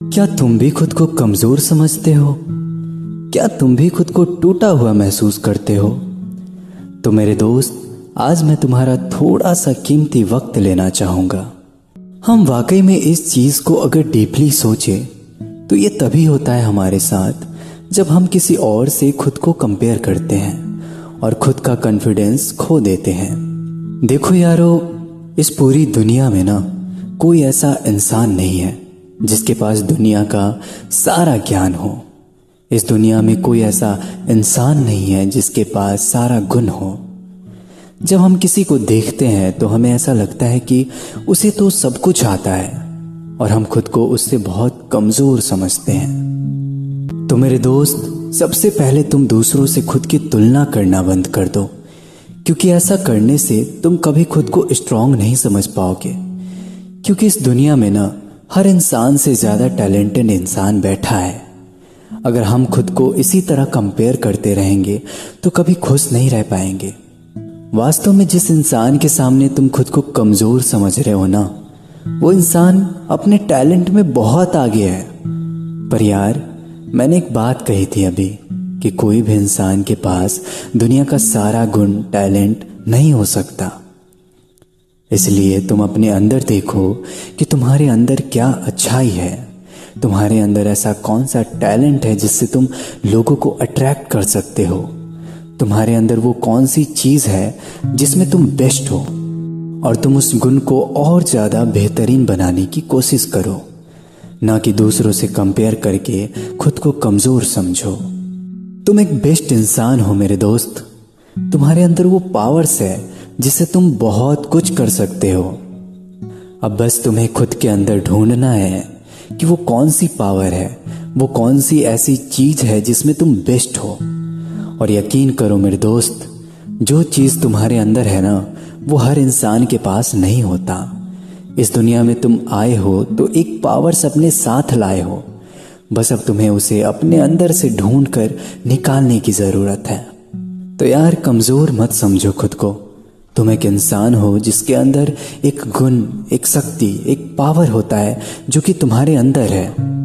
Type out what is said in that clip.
क्या तुम भी खुद को कमज़ोर समझते हो? क्या तुम भी खुद को टूटा हुआ महसूस करते हो? तो मेरे दोस्त, आज मैं तुम्हारा थोड़ा सा कीमती वक्त लेना चाहूँगा। हम वाकई में इस चीज़ को अगर डीपली सोचे तो ये तभी होता है हमारे साथ, जब हम किसी और से खुद को कंपेयर करते हैं और खुद का कॉन्फिडेंस खो देते हैं। देखो यारो, इस पूरी दुनिया में ना, कोई ऐसा इंसान नहीं है। जिसके पास दुनिया का सारा ज्ञान हो। इस दुनिया में कोई ऐसा इंसान नहीं है जिसके पास सारा गुण हो। जब हम किसी को देखते हैं तो हमें ऐसा लगता है कि उसे तो सब कुछ आता है और हम खुद को उससे बहुत कमज़ोर समझते हैं। तो मेरे दोस्त, सबसे पहले तुम दूसरों से खुद की तुलना करना बंद कर दो, क्योंकि ऐसा करने से तुम कभी खुद को स्ट्रांग नहीं समझ पाओगे। क्योंकि इस दुनिया में ना हर इंसान से ज़्यादा टैलेंटेड इंसान बैठा है। अगर हम खुद को इसी तरह कंपेयर करते रहेंगे तो कभी खुश नहीं रह पाएँगे। वास्तव में जिस इंसान के सामने तुम खुद को कमज़ोर समझ रहे हो ना, वो इंसान अपने टैलेंट में बहुत आगे है। पर यार, मैंने एक बात कही थी अभी, कि कोई भी इंसान के पास दुनिया का सारा गुण, टैलेंट नहीं हो सकता। इसलिए तुम अपने अंदर देखो कि तुम्हारे अंदर क्या अच्छाई है। तुम्हारे अंदर ऐसा कौन सा टैलेंट है जिससे तुम लोगों को अट्रैक्ट कर सकते हो? तुम्हारे अंदर वो कौन सी चीज़ है जिसमें तुम बेस्ट हो? और तुम उस गुण को और ज़्यादा बेहतरीन बनाने की कोशिश करो। ना कि दूसरों से कंपेयर करके खुद को कमज़ोर समझो। तुम एक बेस्ट इंसान हो मेरे दोस्त। तुम्हारे अंदर वो पावर्स है जिससे तुम बहुत कुछ कर सकते हो। अब बस तुम्हें खुद के अंदर ढूंढना है कि वो कौन सी पावर है, वो कौन सी ऐसी चीज़ है जिसमें तुम बेस्ट हो। और यकीन करो मेरे दोस्त, जो चीज़ तुम्हारे अंदर है ना, वो हर इंसान के पास नहीं होता। इस दुनिया में तुम आए हो तो एक पावर्स अपने साथ लाए हो। बस अब तुम्हें उसे अपने अंदर से ढूंढ कर निकालने की ज़रूरत है। तो यार कमज़ोर मत समझो खुद को। तुम एक इंसान हो जिसके अंदर एक गुण, एक शक्ति, एक पावर होता है जो कि तुम्हारे अंदर है।